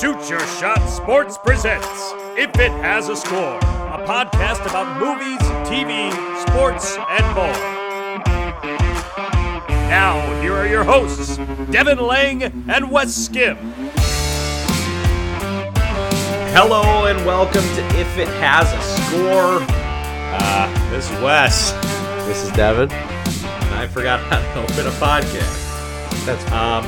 Shoot Your Shot Sports presents If It Has a Score, a podcast about movies, TV, sports, and more. Now, here are your hosts, Devin Lange and Wes Skym. Hello and welcome to If It Has a Score. Uh, this is Wes, This is Devin. and I forgot how to open a podcast. That's Um,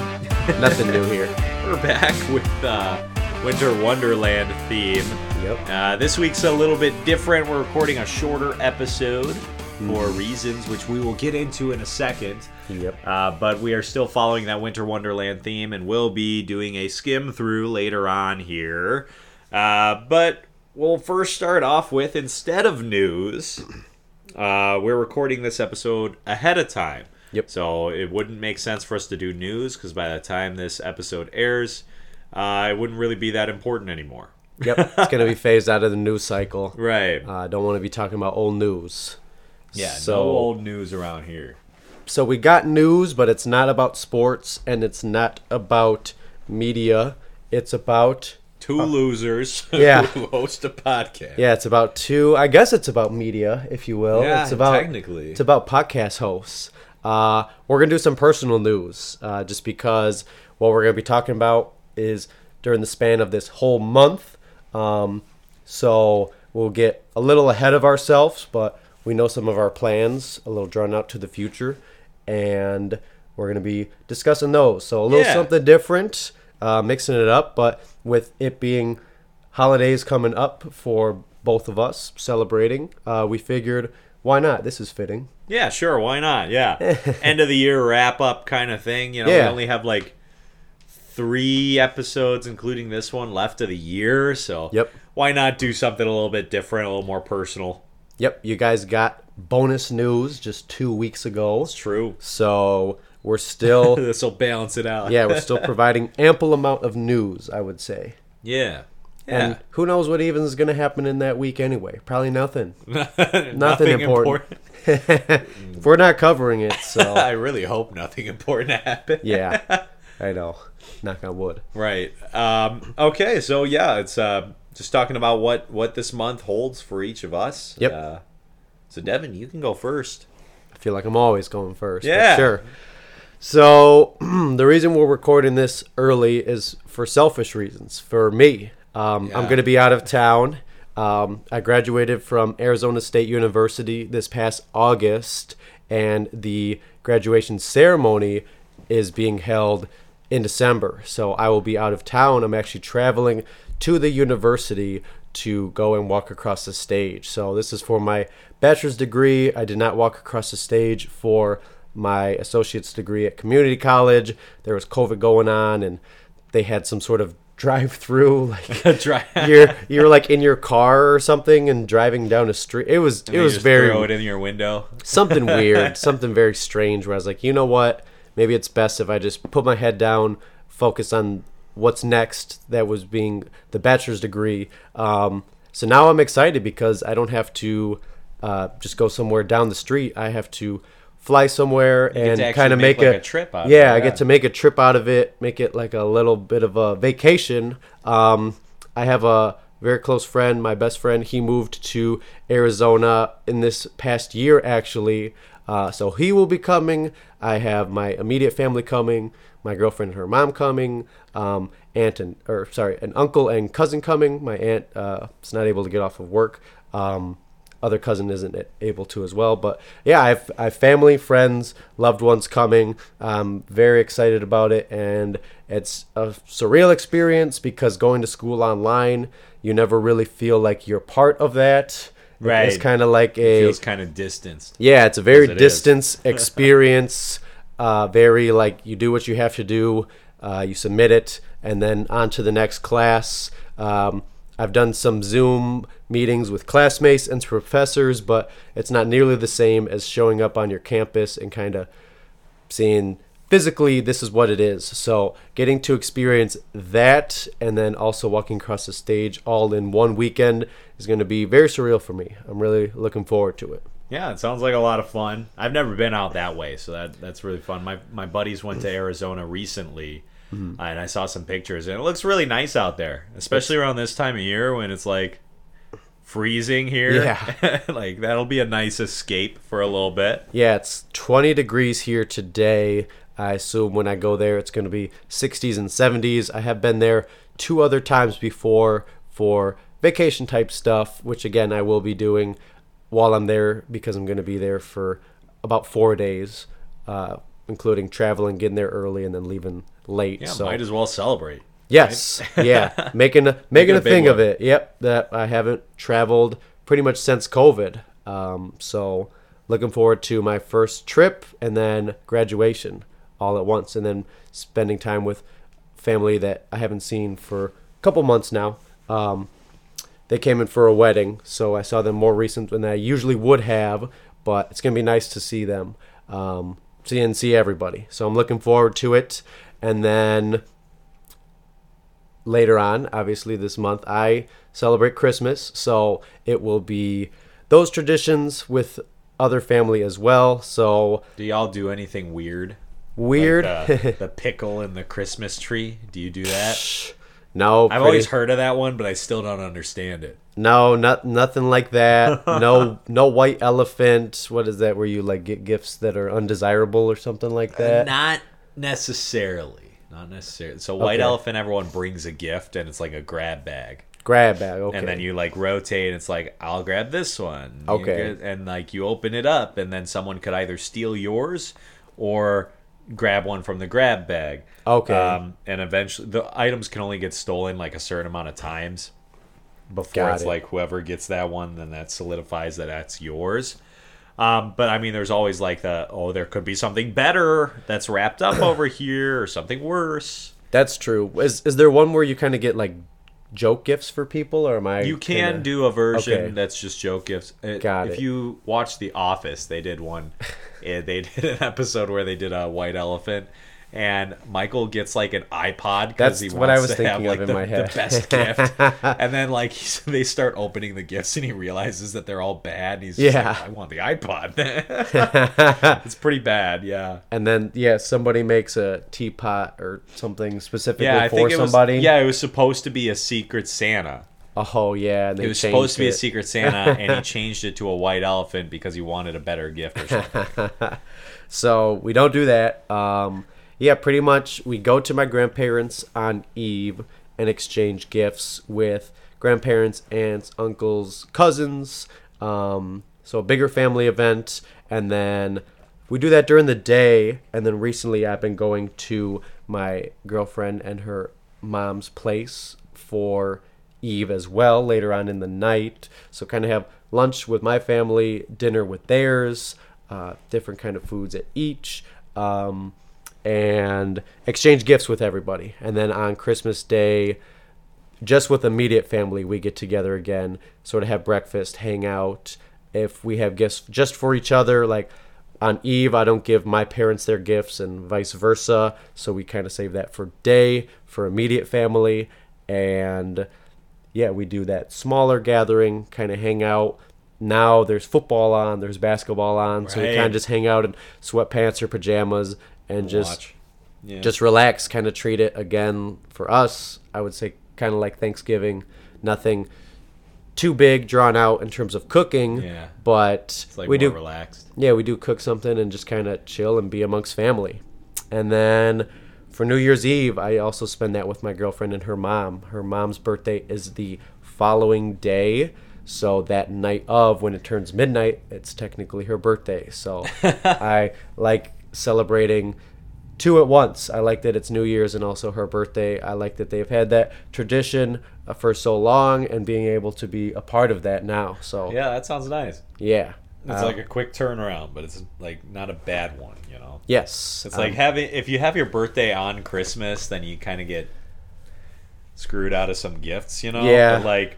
nothing new here. We're back with uh, Winter Wonderland theme. Yep. Uh, this week's a little bit different. We're recording a shorter episode for Hmm. reasons which we will get into in a second. Yep. Uh, but we are still following that Winter Wonderland theme and we'll be doing a Skym through later on here. Uh, but we'll first start off with instead of news, uh, we're recording this episode ahead of time. Yep. So it wouldn't make sense for us to do news because by the time this episode airs, uh, it wouldn't really be that important anymore. Yep. It's gonna be phased out of the news cycle. Right. I uh, don't want to be talking about old news. yeah. So no old news around here. so we got news, but it's not about sports and it's not about media. It's about Two losers Yeah. who host a podcast. yeah, it's about two. I guess it's about media, if you will. Yeah, it's about technically. It's about podcast hosts. Uh, we're gonna do some personal news, uh, just because what we're gonna be talking about is during the span of this whole month. Um, so we'll get a little ahead of ourselves, but we know some of our plans, a little drawn out to the future, and we're gonna be discussing those. So a little Yeah. something different, uh, mixing it up, but with it being holidays coming up for both of us celebrating, uh, we figured why not? This is fitting. Yeah, sure. Why not? Yeah. End of the year wrap up kind of thing. You know, we only have like three episodes, including this one, left of the year. So, Yep. why not do something a little bit different, a little more personal? Yep, you guys got bonus news just two weeks ago. It's true. So we're still, this will balance it out. yeah, we're still providing ample amount of news, I would say. yeah. Yeah. And who knows what even is going to happen in that week anyway? Probably nothing. nothing, important. If we're not covering it, so I really hope nothing important happened. yeah, I know. Knock on wood. Right. Um, okay. So yeah, it's uh, just talking about what what this month holds for each of us. Yep. Uh, so Devin, you can go first. I feel like I'm always going first. Yeah. sure. So the reason we're recording this early is for selfish reasons. For me, um, I'm going to be out of town. Um, I graduated from Arizona State University this past August, and the graduation ceremony is being held in December. So I will be out of town. I'm actually traveling to the university to go and walk across the stage. So this is for my bachelor's degree. I did not walk across the stage for my associate's degree at community college. There was COVID going on and they had some sort of drive through like you're you're like in your car or something and driving down a street. It was it was very throw it in your window. something weird, something very strange where I was like, you know what? Maybe it's best if I just put my head down, focus on what's next. That was being the bachelor's degree. Um, so now I'm excited because I don't have to uh, just go somewhere down the street. I have to fly somewhere and kind of make, make, like, a, a trip out of yeah, I get to make a trip out of it, make it like a little bit of a vacation. Um, I have a very close friend, my best friend. He moved to Arizona in this past year, actually. Uh, so he will be coming. I have my immediate family coming, my girlfriend and her mom coming, um, aunt and or sorry, an uncle and cousin coming. My aunt uh, is not able to get off of work. Um, other cousin isn't able to as well. But yeah, I have, I have family, friends, loved ones coming. I'm very excited about it, and it's a surreal experience because going to school online, you never really feel like you're part of that. Right. It's kind of like a Feels kind of distanced. yeah, it's a very distance experience. Uh, very like you do what you have to do, uh, you submit it, and then on to the next class. Um, I've done some Zoom meetings with classmates and professors, but it's not nearly the same as showing up on your campus and kind of seeing physically this is what it is. So getting to experience that and then also walking across the stage all in one weekend is going to be very surreal for me. I'm really looking forward to it. Yeah, it sounds like a lot of fun. I've never been out that way, so that that's really fun. My my buddies went to Arizona recently Uh, and I saw some pictures, and it looks really nice out there, especially around this time of year when it's like freezing here. Yeah. like that'll be a nice escape for a little bit. Yeah, it's 20 degrees here today. I assume when I go there, it's going to be 60s and 70s. I have been there two other times before for vacation type stuff, which again, I will be doing while I'm there because I'm going to be there for about four days, uh, including traveling, getting there early, and then leaving late. Yeah, so might as well celebrate. Yes, yeah, making a, making a thing of it. Yep, that I haven't traveled pretty much since COVID. Um, so looking forward to my first trip and then graduation all at once, and then spending time with family that I haven't seen for a couple months now. Um, they came in for a wedding, so I saw them more recent than I usually would have. But it's gonna be nice to see them, um, see and see everybody. So I'm looking forward to it, and then later on, obviously this month, I celebrate Christmas, so it will be those traditions with other family as well. So Do y'all do anything weird? weird. Like, uh, the pickle in the Christmas tree. Do you do that? no, I've pretty- always heard of that one, but I still don't understand it. no, not nothing like that. no, no white elephant. What is that? Where you like get gifts that are undesirable or something like that? Not necessarily. Not necessarily. So white Okay. elephant, everyone brings a gift, and it's like a grab bag. Grab bag. Okay. and then you like rotate and it's like i'll grab this one Okay. get- and like you open it up and then someone could either steal yours or grab one from the grab bag Okay. um, and eventually the items can only get stolen like a certain amount of times before Got it's it. like whoever gets that one then that solidifies that that's yours um, but I mean, there's always like the oh, there could be something better that's wrapped up over here, or something worse. That's true. Is is there one where you kind of get like joke gifts for people, or am I? You can kinda- do a version Okay. that's just joke gifts. Uh, Got if it. you watch The Office, they did one. eh, they did an episode where they did a white elephant, and Michael gets like an iPod because That's he what I was to have thinking like in the, my head. the best gift. and then like he's, they start opening the gifts, and he realizes that they're all bad. And he's just Yeah. like, I want the iPod. it's pretty bad, yeah. And then yeah, somebody makes a teapot or something specifically Yeah, I for think somebody. was. Yeah, it was supposed to be a secret Santa. Oh yeah, It was supposed to be a. Secret Santa, and he changed it to a white elephant because he wanted a better gift or something. So we don't do that. Um, yeah, pretty much we go to my grandparents on Eve and exchange gifts with grandparents, aunts, uncles, cousins. Um, so a bigger family event, and then we do that during the day. And then recently, I've been going to my girlfriend and her mom's place for Eve as well later on in the night. So kind of have lunch with my family, dinner with theirs, uh, different kind of foods at each, um, and exchange gifts with everybody. And then on Christmas Day, just with immediate family, we get together again, sort of have breakfast, hang out. If we have gifts just for each other, like on Eve, I don't give my parents their gifts and vice versa. So we kind of save that for day for immediate family. And yeah, we do that smaller gathering, kind of hang out. Now there's football on, there's basketball on, so we kind of just hang out in sweatpants or pajamas and just. Yeah. just relax, kind of treat it again for us. I would say kind of like Thanksgiving, nothing too big, drawn out in terms of cooking. Yeah. but it's like we do relaxed. yeah, we do cook something and just kind of chill and be amongst family. And then for New Year's Eve, I also spend that with my girlfriend and her mom. Her mom's birthday is the following day. So that night of, when it turns midnight, it's technically her birthday. So I like celebrating two at once. I like that it's New Year's and also her birthday. I like that they've had that tradition uh, for so long and being able to be a part of that now. So Yeah, that sounds nice. yeah. It's Uh, like a quick turnaround, but it's like not a bad one, you know. yes. It's like Um, having if you have your birthday on Christmas, then you kind of get screwed out of some gifts, you know. Yeah. But like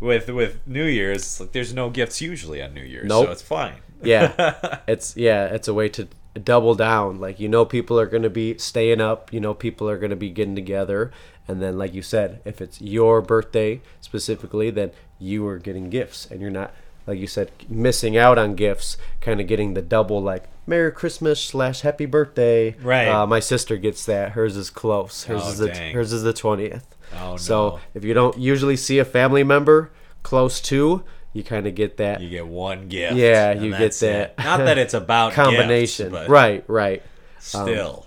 with with New Year's, like there's no gifts usually on New Year's, Nope. so it's fine. yeah it's yeah it's a way to double down like you know people are going to be staying up you know people are going to be getting together and then like you said if it's your birthday specifically then you are getting gifts and you're not like you said, missing out on gifts, kind of getting the double like Merry Christmas slash Happy Birthday. Right. Uh, my sister gets that. Hers is close. Hers Oh, is the dang. hers is the twentieth. Oh, So no. if you don't usually see a family member close to, you kind of get that You get one gift. Yeah, you get that. it. Not that it's about combination. gifts, right, right. Still.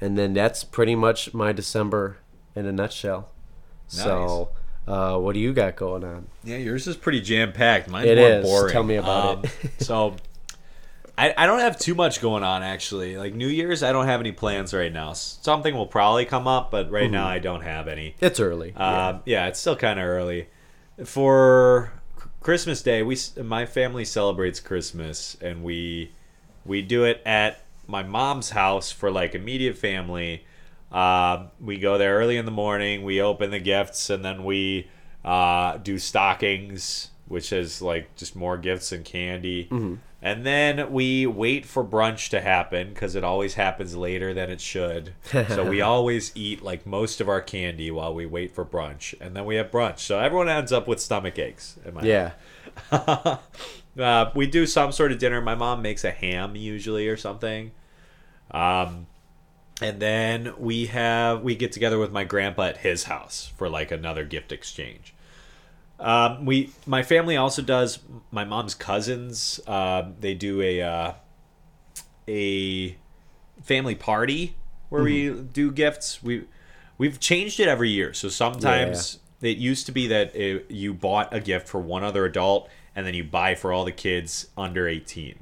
And then that's pretty much my December in a nutshell. Nice. So, uh, what do you got going on? Yeah, yours is pretty jam packed. Mine's It more is. boring. Tell me about Um, it. so, I, I don't have too much going on actually. Like New Year's, I don't have any plans right now. Something will probably come up, but right now Mm-hmm. I don't have any. It's early. Um, yeah. it's still kind of early. For Christmas Day, we my family celebrates Christmas, and we we do it at my mom's house for like immediate family. Uh, we go there early in the morning. We open the gifts, and then we uh, do stockings, which is like just more gifts and candy. And then we wait for brunch to happen because it always happens later than it should. so we always eat like most of our candy while we wait for brunch, and then we have brunch. So everyone ends up with stomach aches. in my yeah. uh, we do some sort of dinner. My mom makes a ham usually or something. Um, and then we have we get together with my grandpa at his house for like another gift exchange. Um, we my family also does my mom's cousins. Um, they do a uh, a family party where we do gifts. We we've changed it every year. So sometimes it used to be that it, you bought a gift for one other adult and then you buy for all the kids under 18.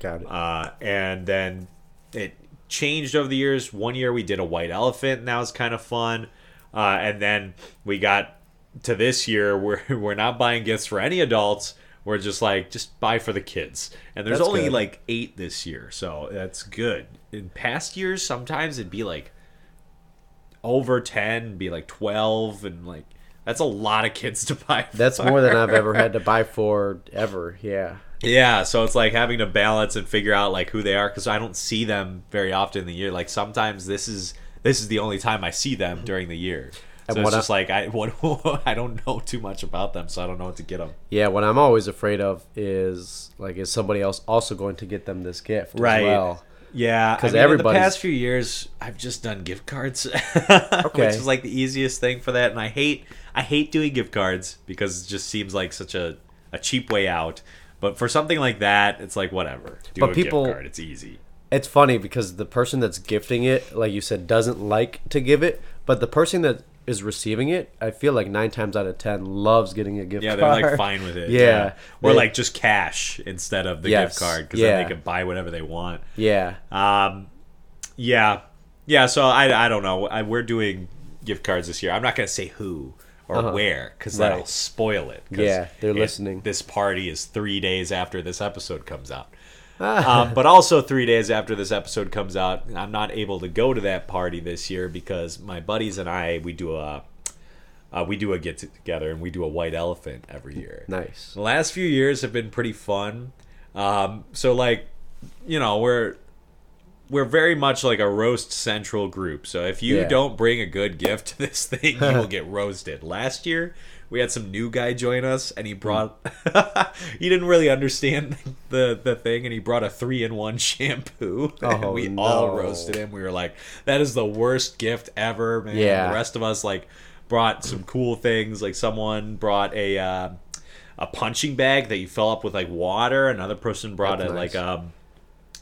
Got it. Uh, and then it changed over the years. One year we did a white elephant, and that was kind of fun. Uh, and then we got to this year where we're not buying gifts for any adults. We're just like, just buy for the kids. And there's That's only good. like eight this year, so that's good. In past years, sometimes it'd be like over 10, be like 12, and like, that's a lot of kids to buy. That's for. more than I've ever had to buy for ever. Yeah. Yeah, so it's like having to balance and figure out like who they are because I don't see them very often in the year. Like sometimes this is this is the only time I see them during the year. And So it's I- just like I what I don't know too much about them, so I don't know what to get them. Yeah, what I'm always afraid of is like, is somebody else also going to get them this gift? As well? Yeah, 'Cause I mean, in the past few years, I've just done gift cards, Okay. which is like the easiest thing for that. And I hate, I hate doing gift cards because it just seems like such a, a cheap way out. But for something like that, it's like whatever. Do But a people- gift card; it's easy. It's funny because the person that's gifting it, like you said, doesn't like to give it, but the person that is receiving it, I feel like nine times out of ten loves getting a gift card. Yeah, they're like fine with it. Yeah. Or They- like just cash instead of the Yes. gift card because then they can buy whatever they want. Yeah. Um, yeah, yeah. So I, I don't know. I, we're doing gift cards this year. I'm not gonna say who or Uh-huh. where because Right. that'll spoil it. Yeah, they're listening. This party is three days after this episode comes out. um, but also three days after this episode comes out, I'm not able to go to that party this year because my buddies and I we do a uh, we do a get together and we do a white elephant every year. Nice. The last few years have been pretty fun. Um, so like, you know, we're we're very much like a roast central group. So if you Yeah. don't bring a good gift to this thing, you will get roasted. Last year, we had some new guy join us, and he brought. he didn't really understand the the thing, and he brought a three in one shampoo. and Oh, we all roasted him. We were like, "That is the worst gift ever, man." Yeah. The rest of us like brought some cool things. Like someone brought a. Uh, a punching bag that you fill up with like water. Another person brought That's a nice. like um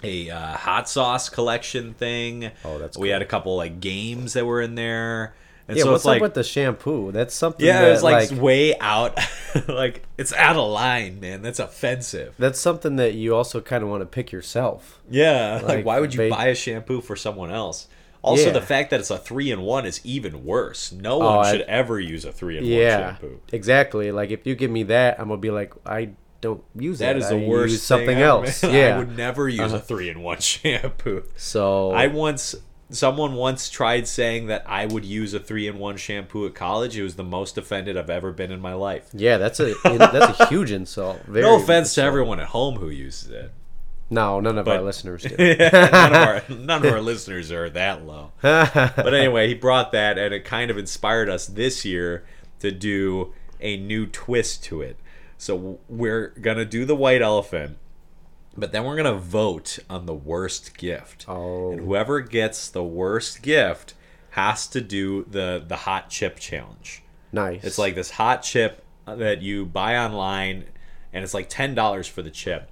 a uh, hot sauce collection thing. Oh, that's we cool. had a couple like games that were in there. And Yeah, so what's it's like up with the shampoo? That's something yeah, that it's like, like, way out. like it's out of line, man. That's offensive. that's something that you also kind of want to pick yourself. Yeah, like, Like, why would you buy a shampoo for someone else? Also, Yeah. the fact that it's a three in one is even worse. No Oh, one I- should ever use a three in one Yeah, shampoo. exactly. Like if you give me that, I'm gonna be like, I don't use that. That is the I worst. Use something thing else. Yeah. Uh-huh. I would never use a three in one shampoo. so I once someone once tried saying that I would use a three in one shampoo at college. It was the most offended I've ever been in my life. yeah, that's a that's a huge insult. Very No offense to everyone at home who uses it. No, none of our listeners do. none of our none of our listeners are that low. But anyway, he brought that, and it kind of inspired us this year to do a new twist to it. So we're gonna do the white elephant, but then we're gonna vote on the worst gift. Oh. And whoever gets the worst gift has to do the the hot chip challenge. Nice. It's like this hot chip that you buy online, and it's like ten dollars for the chip,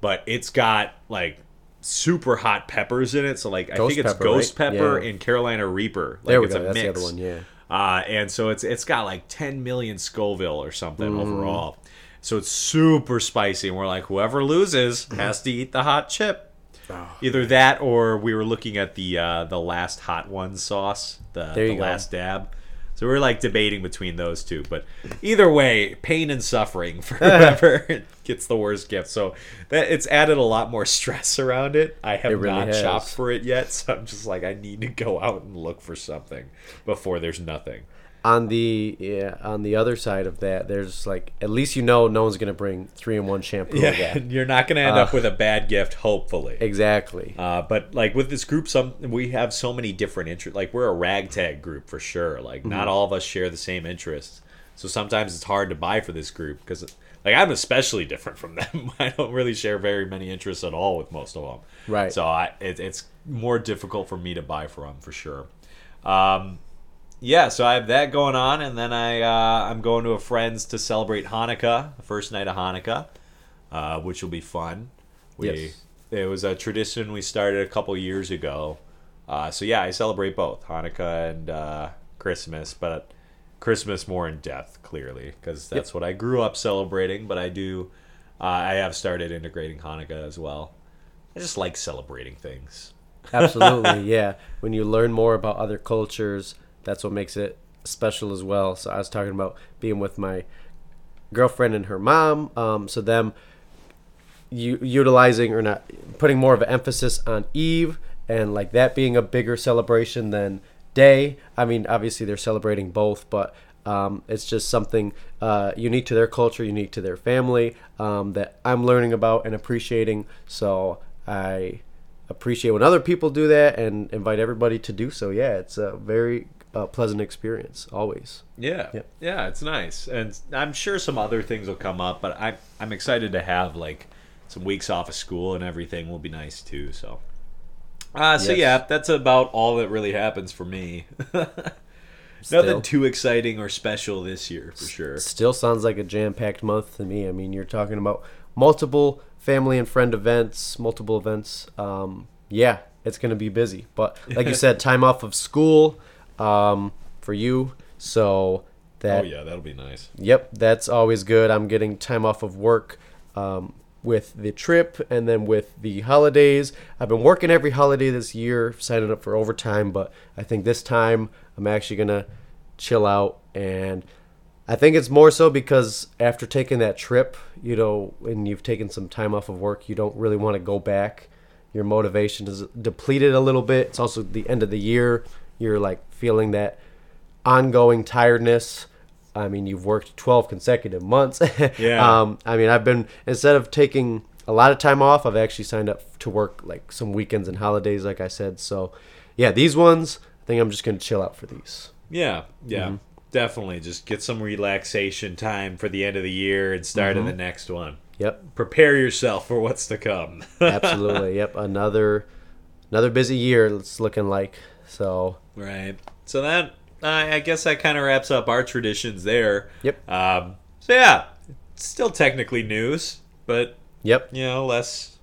but it's got like super hot peppers in it. So like I think it's pepper, ghost right? pepper Yeah. and Carolina Reaper. Like There we it's go. a That's the mix. other one, yeah. Uh, and so it's it's got like 10 million Scoville or something Mm. overall. So it's super spicy, and we're like, whoever loses has to eat the hot chip. Oh. Either that, or we were looking at the uh, the last hot one sauce, the, the last dab. So we are like debating between those two, but either way, pain and suffering for whoever gets the worst gift. So that it's added a lot more stress around it. I have It really not has. shopped for it yet, so I'm just like I need to go out and look for something before there's nothing. On the yeah on the other side of that, there's like at least you know no one's gonna bring three in one shampoo Yeah, again. you're not going to end up with a bad gift, hopefully. Exactly. Uh, but like with this group, some we have so many different interests. Like we're a ragtag group for sure. Like not all of us share the same interests, so sometimes it's hard to buy for this group because like I'm especially different from them. I don't really share very many interests at all with most of them. Right. So I, it, it's more difficult for me to buy for them for sure. Um, yeah, so I have that going on, and then I uh, I'm going to a friend's to celebrate Hanukkah, the first night of Hanukkah, uh, which will be fun. We Yes. it was a tradition we started a couple years ago. Uh, so yeah, I celebrate both Hanukkah and uh, Christmas, but Christmas more in depth, clearly, because that's what I grew up celebrating. But I do, uh, I have started integrating Hanukkah as well. I just like celebrating things. Absolutely, yeah. When you learn more about other cultures, that's what makes it special as well. So I was talking about being with my girlfriend and her mom. Um, so them u- utilizing or not putting more of an emphasis on Eve and like that being a bigger celebration than day. I mean, obviously they're celebrating both, but um, it's just something uh, unique to their culture, unique to their family um, that I'm learning about and appreciating. So I appreciate when other people do that and invite everybody to do so. Yeah, it's a very uh, pleasant experience always. Yeah, Yep. yeah, it's nice, and I'm sure some other things will come up. But I'm I'm excited to have like some weeks off of school and everything will be nice too. So, uh, so Yes. yeah, that's about all that really happens for me. Nothing too exciting or special this year for sure. Still sounds like a jam-packed month to me. I mean, you're talking about multiple family and friend events, multiple events. Um, yeah, it's gonna be busy. But like you said, time off of school um, for you. So that. Oh yeah, that'll be nice. Yep, that's always good. I'm getting time off of work um, with the trip and then with the holidays. I've been working every holiday this year, signing up for overtime, but I think this time I'm actually going to chill out. And I think it's more so because after taking that trip, you know, and you've taken some time off of work, you don't really want to go back. Your motivation is depleted a little bit. It's also the end of the year. You're like feeling that ongoing tiredness. I mean, you've worked 12 consecutive months. Yeah. um, I mean, I've been, instead of taking a lot of time off, I've actually signed up to work like some weekends and holidays, like I said. So, yeah, these ones, I think I'm just going to chill out for these. Yeah, yeah, Mm-hmm. definitely. Just get some relaxation time for the end of the year and start Mm-hmm. of the next one. Yep. Prepare yourself for what's to come. Absolutely. yep. Another, another busy year it's looking like. So, Right. So that I I guess that kind of wraps up our traditions there. Yep. Um, so yeah, it's still technically news, but yep. you know less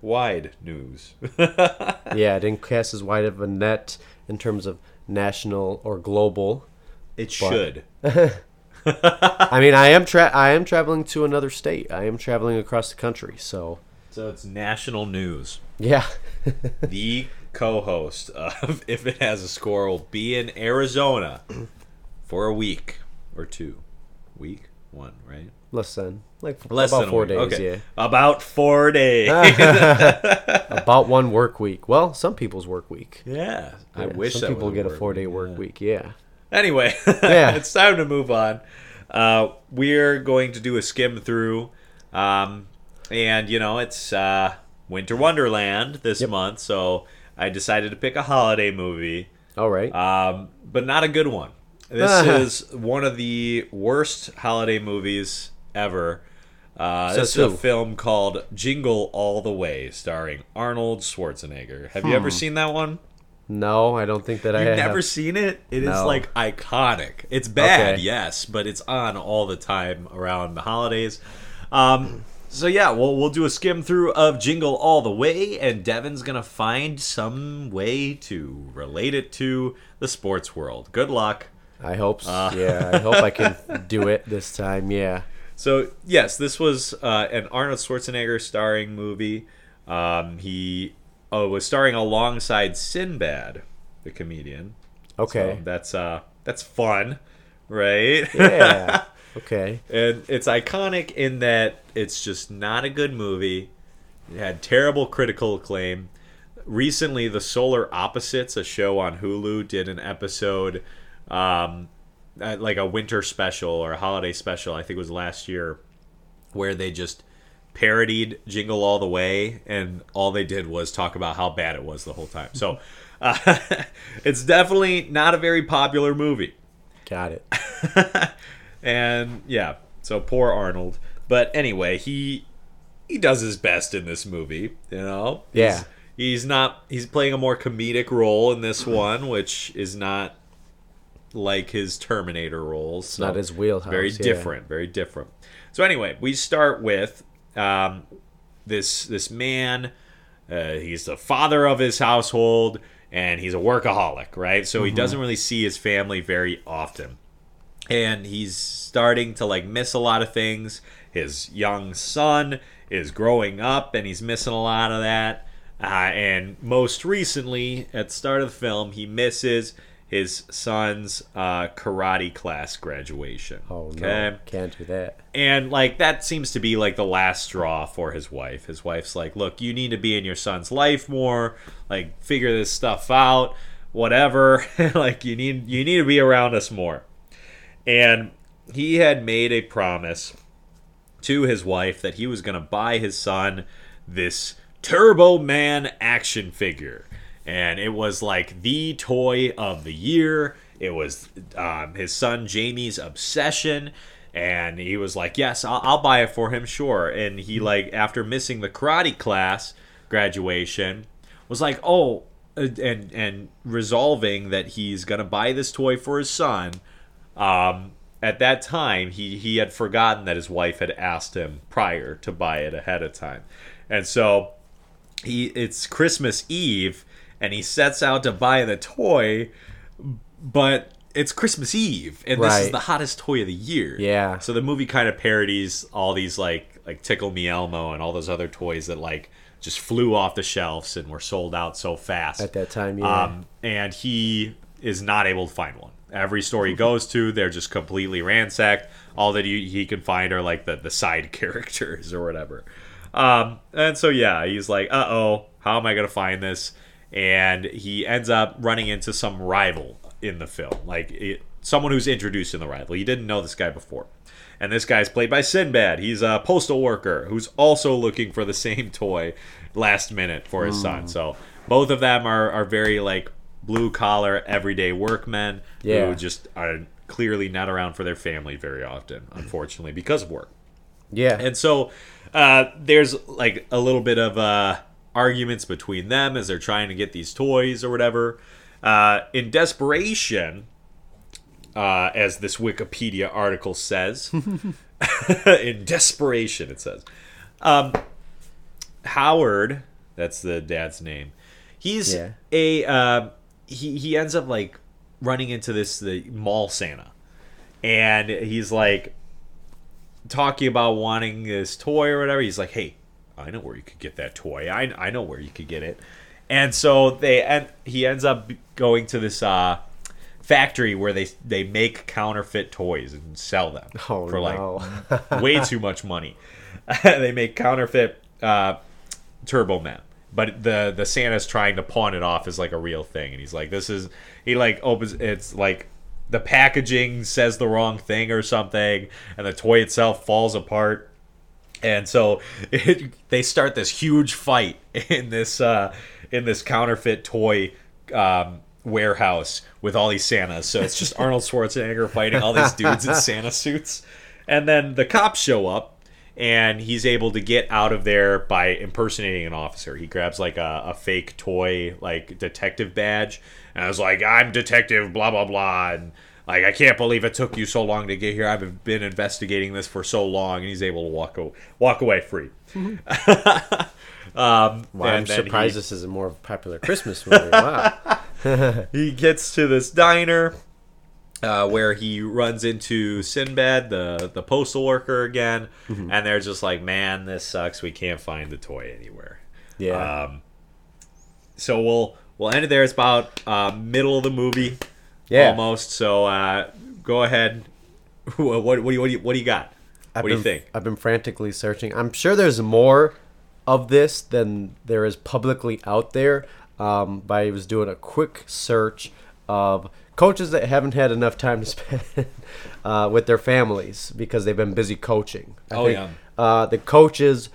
wide news. Yeah, it didn't cast as wide of a net in terms of national or global. it should. I mean, I am tra- I am traveling to another state. I am traveling across the country. So, So it's national news. yeah. The co-host of If It Has a Score will be in Arizona for a week or two. Week one, right? Less than like Less about than four days. Okay. Yeah, About four days. about one work week. Well, some people's work week. yeah. I wish some that people get a four day work yeah. week. Yeah. Anyway, Yeah. it's time to move on. Uh, we're going to do a Skym through, um, and you know it's uh, Winter Wonderland this Yep. month, so I decided to pick a holiday movie, All right. um, but not a good one. This is one of the worst holiday movies ever. Uh, Says this is a film called Jingle All the Way, starring Arnold Schwarzenegger. Have you ever Hmm. seen that one? No, I don't think that I You've have. never seen it? It is No. like iconic. It's bad, Okay. yes, but it's on all the time around the holidays. Um, so yeah, we'll we'll do a Skym through of Jingle All the Way, and Devin's gonna find some way to relate it to the sports world. Good luck. I hope. So. Uh. yeah, I hope I can do it this time. Yeah. So yes, this was uh, an Arnold Schwarzenegger starring movie. Um, he uh, was starring alongside Sinbad, the comedian. Okay. So that's uh, that's fun, right? yeah. Okay. and it's iconic in that it's just not a good movie. It had terrible critical acclaim. Recently, The Solar Opposites, a show on Hulu, did an episode, um, uh, like a winter special or a holiday special, I think it was last year, where they just parodied Jingle All the Way, and all they did was talk about how bad it was the whole time. So uh, it's definitely not a very popular movie. Got it. and yeah, so poor Arnold. But anyway, he he does his best in this movie. You know, Yeah. He's, he's not. He's playing a more comedic role in this one, which is not like his Terminator roles. So not his wheelhouse, Very yeah. different. Very different. So anyway, we start with um, this this man. Uh, he's the father of his household, and he's a workaholic, right? So he Mm-hmm. doesn't really see his family very often and he's starting to like miss a lot of things. His young son is growing up, and he's missing a lot of that. Uh, and most recently, at the start of the film, he misses his son's uh, karate class graduation. Oh okay? no, can't do that. And like that seems to be like the last straw for his wife. His wife's like, "Look, you need to be in your son's life more. Like figure this stuff out. Whatever. like you need you need to be around us more." And he had made a promise to his wife that he was going to buy his son this Turbo Man action figure. And it was like the toy of the year. It was um, his son Jamie's obsession. And he was like, Yes, I'll, I'll buy it for him, sure. And he, like, after missing the karate class graduation, was like, Oh, and, and resolving that he's going to buy this toy for his son um, at that time he he had forgotten that his wife had asked him prior to buy it ahead of time and so he it's christmas eve and he sets out to buy the toy but it's christmas eve and this is the hottest toy of the year Yeah. so the movie kind of parodies all these like like tickle me elmo and all those other toys that like just flew off the shelves and were sold out so fast At that time, yeah. um, and he is not able to find one. Every store he goes to, they're just completely ransacked. All that he, he can find are like the, the side characters or whatever. Um, and so, yeah, he's like, uh oh, how am I going to find this? And he ends up running into some rival in the film, like it, someone who's introduced in the rival. He didn't know this guy before. And this guy's played by Sinbad. He's a postal worker who's also looking for the same toy last minute for his son. So both of them are, are very like blue collar, everyday workmen Yeah. who just are clearly not around for their family very often, unfortunately, because of work. yeah. And so uh, there's like a little bit of uh, arguments between them as they're trying to get these toys or whatever. Uh, in desperation, uh, as this Wikipedia article says, in desperation, it says, um, Howard, that's the dad's name. He's Yeah. a uh, he he ends up like running into this the mall Santa, and he's like talking about wanting this toy or whatever. He's like, "Hey, I know where you could get that toy. I I know where you could get it." And so they and he ends up going to this uh, factory where they they make counterfeit toys and sell them Oh, for like no. way too much money. they make counterfeit uh, Turbo Man, but the the Santa's trying to pawn it off as like a real thing, and he's like, "This is." He like opens. It's like the packaging says the wrong thing or something, and the toy itself falls apart. And so it, they start this huge fight in this uh, in this counterfeit toy um, warehouse with all these Santas. So it's just Arnold Schwarzenegger fighting all these dudes in Santa suits, and then the cops show up, and he's able to get out of there by impersonating an officer. He grabs like a, a fake toy, like detective badge, and I was like, "I'm detective," blah blah blah, and like I can't believe it took you so long to get here. I've been investigating this for so long, and he's able to walk o- walk away free. um, Wow, I'm surprised he- this is a more popular Christmas movie. Wow. he gets to this diner uh, where he runs into Sinbad, the the postal worker again, Mm-hmm. and they're just like, "Man, this sucks. We can't find the toy anywhere." Yeah. Um, so we'll we'll end it there. It's about uh, middle of the movie, Yeah. almost. So uh, go ahead. what, what, do you what do you what do you got? I've what do you think? I've been frantically searching. I'm sure there's more of this than there is publicly out there. Um, but I was doing a quick search of coaches that haven't had enough time to spend uh, with their families because they've been busy coaching. I Oh, yeah. Uh, the coaches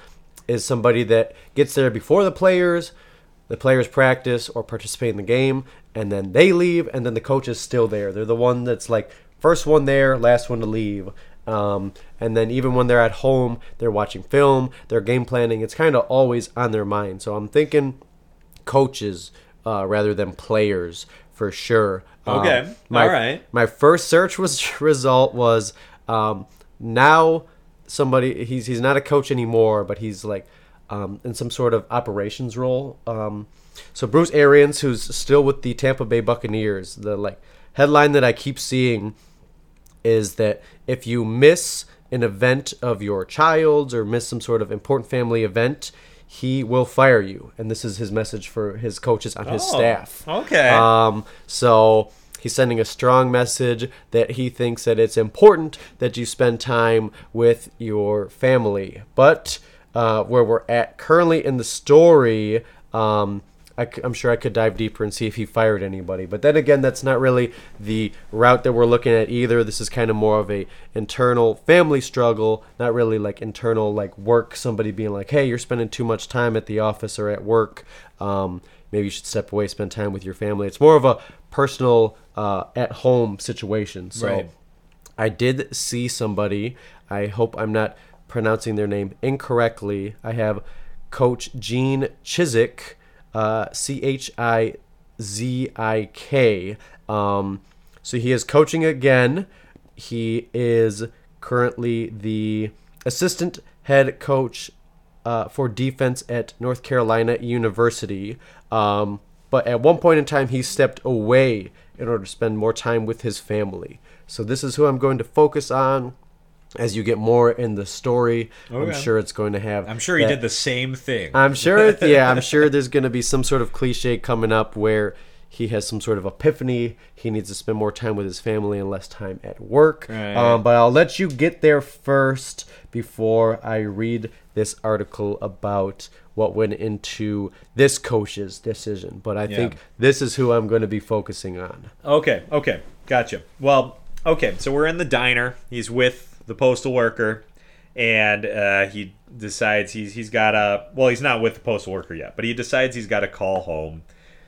is somebody that gets there before the players, the players practice or participate in the game, and then they leave, and then the coach is still there. They're the one that's like first one there, last one to leave. Um, and then even when they're at home, they're watching film, they're game planning. It's kind of always on their mind. So I'm thinking coaches uh, rather than players for sure. Um, Okay. my, All right. My first search was result was um, now somebody he's he's not a coach anymore, but he's like um, in some sort of operations role. Um, so Bruce Arians, who's still with the Tampa Bay Buccaneers, the like headline that I keep seeing is that if you miss an event of your child's or miss some sort of important family event, he will fire you. And this is his message for his coaches on his Oh, staff. okay. Um, so he's sending a strong message that he thinks that it's important that you spend time with your family. But uh, where we're at currently in the story, um, I, am sure I could dive deeper and see if he fired anybody. But then again, that's not really the route that we're looking at either. This is kind of more of a internal family struggle, not really like internal like work. Somebody being like, "Hey, you're spending too much time at the office or at work. Um, maybe you should step away, spend time with your family." It's more of a personal, uh, at home situation. So. Right. I did see somebody. I hope I'm not pronouncing their name incorrectly. I have Coach Gene Chizik, C H I Z I K. Um, so he is coaching again. He is currently the assistant head coach uh, for defense at North Carolina University. Um, but at one point in time, he stepped away in order to spend more time with his family. So this is who I'm going to focus on as you get more in the story. I'm sure it's going to have. I'm sure he that- did the same thing. I'm sure, yeah, I'm sure there's going to be some sort of cliche coming up where he has some sort of epiphany. He needs to spend more time with his family and less time at work. Right. Um, but I'll let you get there first before I read this article about what went into this coach's decision. But I think this is who I'm going to be focusing on. Okay, okay, gotcha. Well, okay, so we're in the diner. He's with the postal worker, and uh, he decides he's he's got a Well, he's not with the postal worker yet, but he decides he's got to call home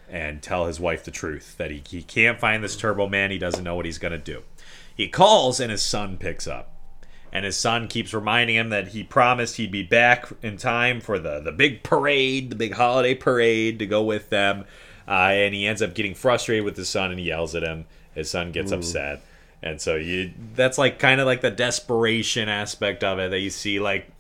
and tell his wife the truth that he, he can't find this Turbo Man. He doesn't know what he's gonna do. He calls, and his son picks up. And his son keeps reminding him that he promised he'd be back in time for the, the big parade, the big holiday parade to go with them. Uh, and he ends up getting frustrated with his son and he yells at him. His son gets upset. And so you that's like kind of like the desperation aspect of it that you see like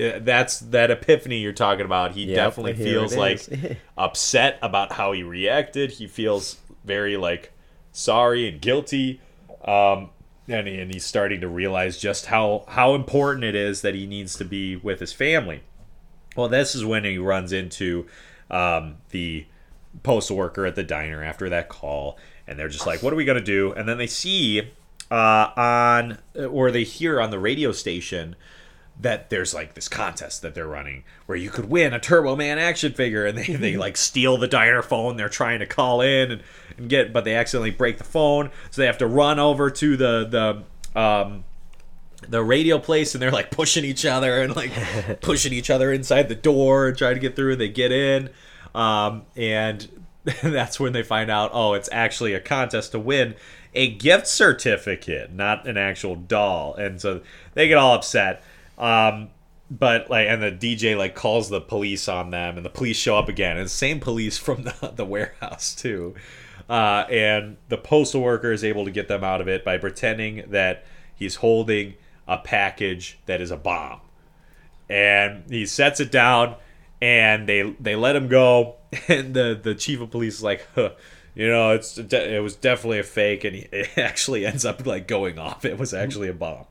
uh, that's that epiphany you're talking about. He Yep, definitely feels like upset about how he reacted. He feels very like sorry and guilty. Um, and, he, and he's starting to realize just how how important it is that he needs to be with his family. Well, this is when he runs into um, the postal worker at the diner after that call, and they're just like, "What are we gonna do?" And then they see uh, on or they hear on the radio station that there's like this contest that they're running where you could win a Turbo Man action figure, and they, they like steal the diner phone. They're trying to call in and, and get, but they accidentally break the phone, so they have to run over to the the um, the radio place, and they're like pushing each other and like pushing each other inside the door and trying to get through. And they get in, um, and that's when they find out, oh, it's actually a contest to win a gift certificate, not an actual doll. And so they get all upset. Um, but like, and the DJ like calls the police on them, and the police show up again, and same police from the, the warehouse too. Uh, and the postal worker is able to get them out of it by pretending that he's holding a package that is a bomb, and he sets it down, and they they let him go, and the the chief of police is like, huh, you know, it's it was definitely a fake, and he, it actually ends up like going off. It was actually a bomb.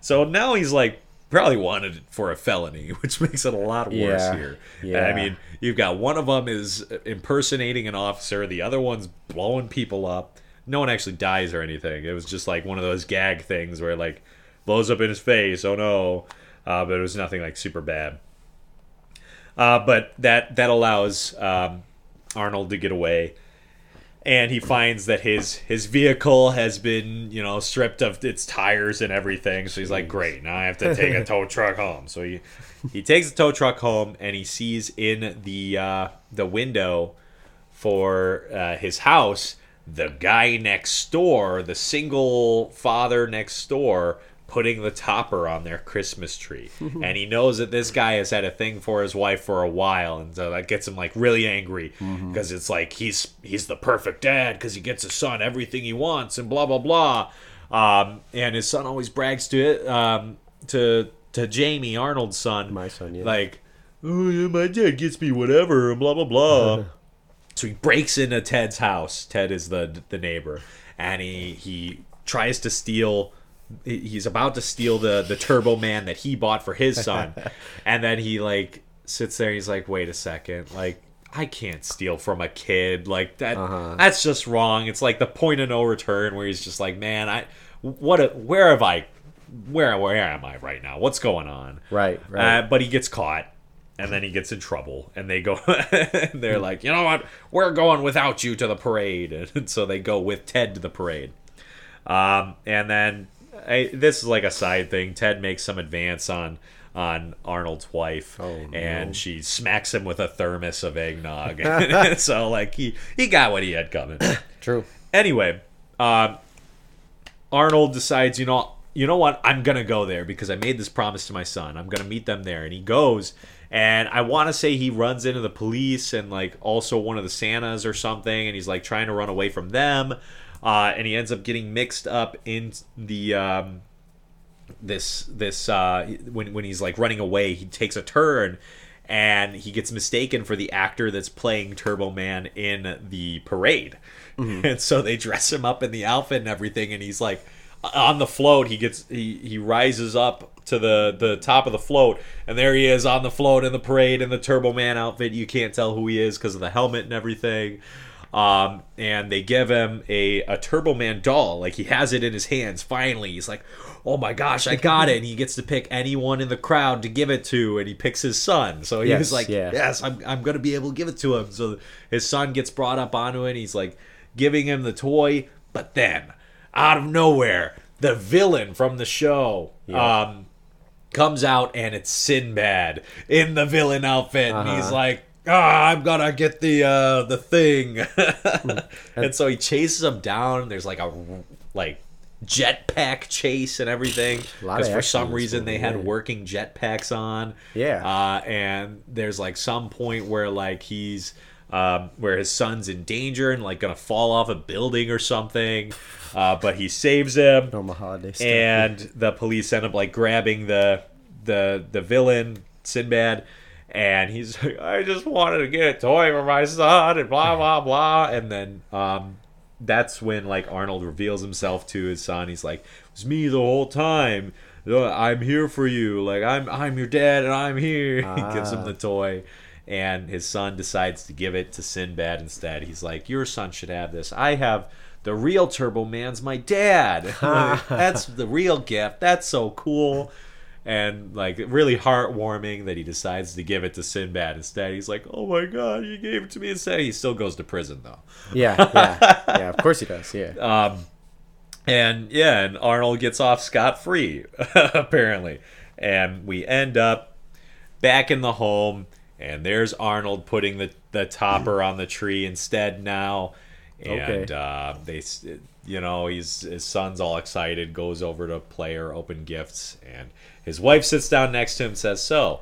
So now he's like probably wanted for a felony, which makes it a lot worse Yeah, here. yeah. I mean, you've got one of them is impersonating an officer, the other one's blowing people up. No one actually dies or anything. It was just like one of those gag things where like blows up in his face. Oh no! Uh, but it was nothing like super bad. Uh, but that that allows um, Arnold to get away, and he finds that his his vehicle has been you know stripped of its tires and everything. So he's like, great, now I have to take a tow truck home. So he he takes the tow truck home, and he sees in the uh, the window for uh, his house the guy next door, the single father next door, putting the topper on their Christmas tree. and he knows that this guy has had a thing for his wife for a while, and so that gets him like really angry because it's like he's he's the perfect dad because he gets his son everything he wants and blah blah blah. Um, and his son always brags to it um, to to Jamie Arnold's son, My son, yeah. like, oh yeah, my dad gets me whatever, and blah blah blah. So he breaks into Ted's house. Ted is the the neighbor, and he he tries to steal. He- He's about to steal the the Turbo Man that he bought for his son, and then he like sits there. He's like, "Wait a second, like." I can't steal from a kid like that. That's just wrong. It's like the point of no return where he's just like, man, I, what, a, where have I, where, where am I right now? What's going on? Right, right. Uh, but he gets caught, and then he gets in trouble, and they go, and they're like, you know what? We're going without you to the parade, and so they go with Ted to the parade. Um, and then I, this is like a side thing. Ted makes some advance on on Arnold's wife, Oh, and no. she smacks him with a thermos of eggnog. so like he he got what he had coming. True. Anyway, um, Arnold decides, you know, you know what? I'm gonna go there because I made this promise to my son. I'm gonna meet them there, and he goes. And I want to say he runs into the police and like also one of the Santas or something, and he's like trying to run away from them, uh, and he ends up getting mixed up in the um, this this uh, when when he's like running away, he takes a turn and he gets mistaken for the actor that's playing Turbo Man in the parade. And so they dress him up in the outfit and everything and he's like on the float he gets he he rises up to the the top of the float and there he is on the float in the parade in the Turbo Man outfit. You can't tell who he is because of the helmet and everything. Um, and they give him a, a Turbo Man doll. Like he has it in his hands finally. He's like, oh my gosh, I got it. And he gets to pick anyone in the crowd to give it to. And he picks his son. So he Yes, was like, yeah. yes, I'm, I'm going to be able to give it to him. So his son gets brought up onto it. And he's like giving him the toy. But then, out of nowhere, the villain from the show. Um, comes out and it's Sinbad in the villain outfit, and he's Uh-huh. like, "Ah, I'm gonna get the uh, the thing," and so he chases him down. There's like a like jetpack chase and everything because for some reason they had working jetpacks on. Yeah. uh, and there's like some point where like he's. Um, where his son's in danger and like gonna fall off a building or something, uh, but he saves him holiday stuff. and the police end up like grabbing the the the villain Sinbad, and he's like, I just wanted to get a toy for my son, and blah blah blah, and then um, that's when like Arnold reveals himself to his son. He's like, "It was me the whole time. I'm here for you. Like I'm I'm your dad, and I'm here." he gives him Ah. the toy. And his son decides to give it to Sinbad instead. He's like, "Your son should have this. I have the real Turbo Man's my dad. That's the real gift. That's so cool." And like really heartwarming that he decides to give it to Sinbad instead. He's like, "Oh my god, you gave it to me instead." He still goes to prison though. yeah, yeah, yeah. Of course he does. Yeah. Um, and yeah, and Arnold gets off scot free, apparently. And we end up back in the home, and there's Arnold putting the, the topper on the tree instead now. And Okay. uh, they you know, he's his son's all excited, goes over to play or open gifts, and his wife sits down next to him and says, So,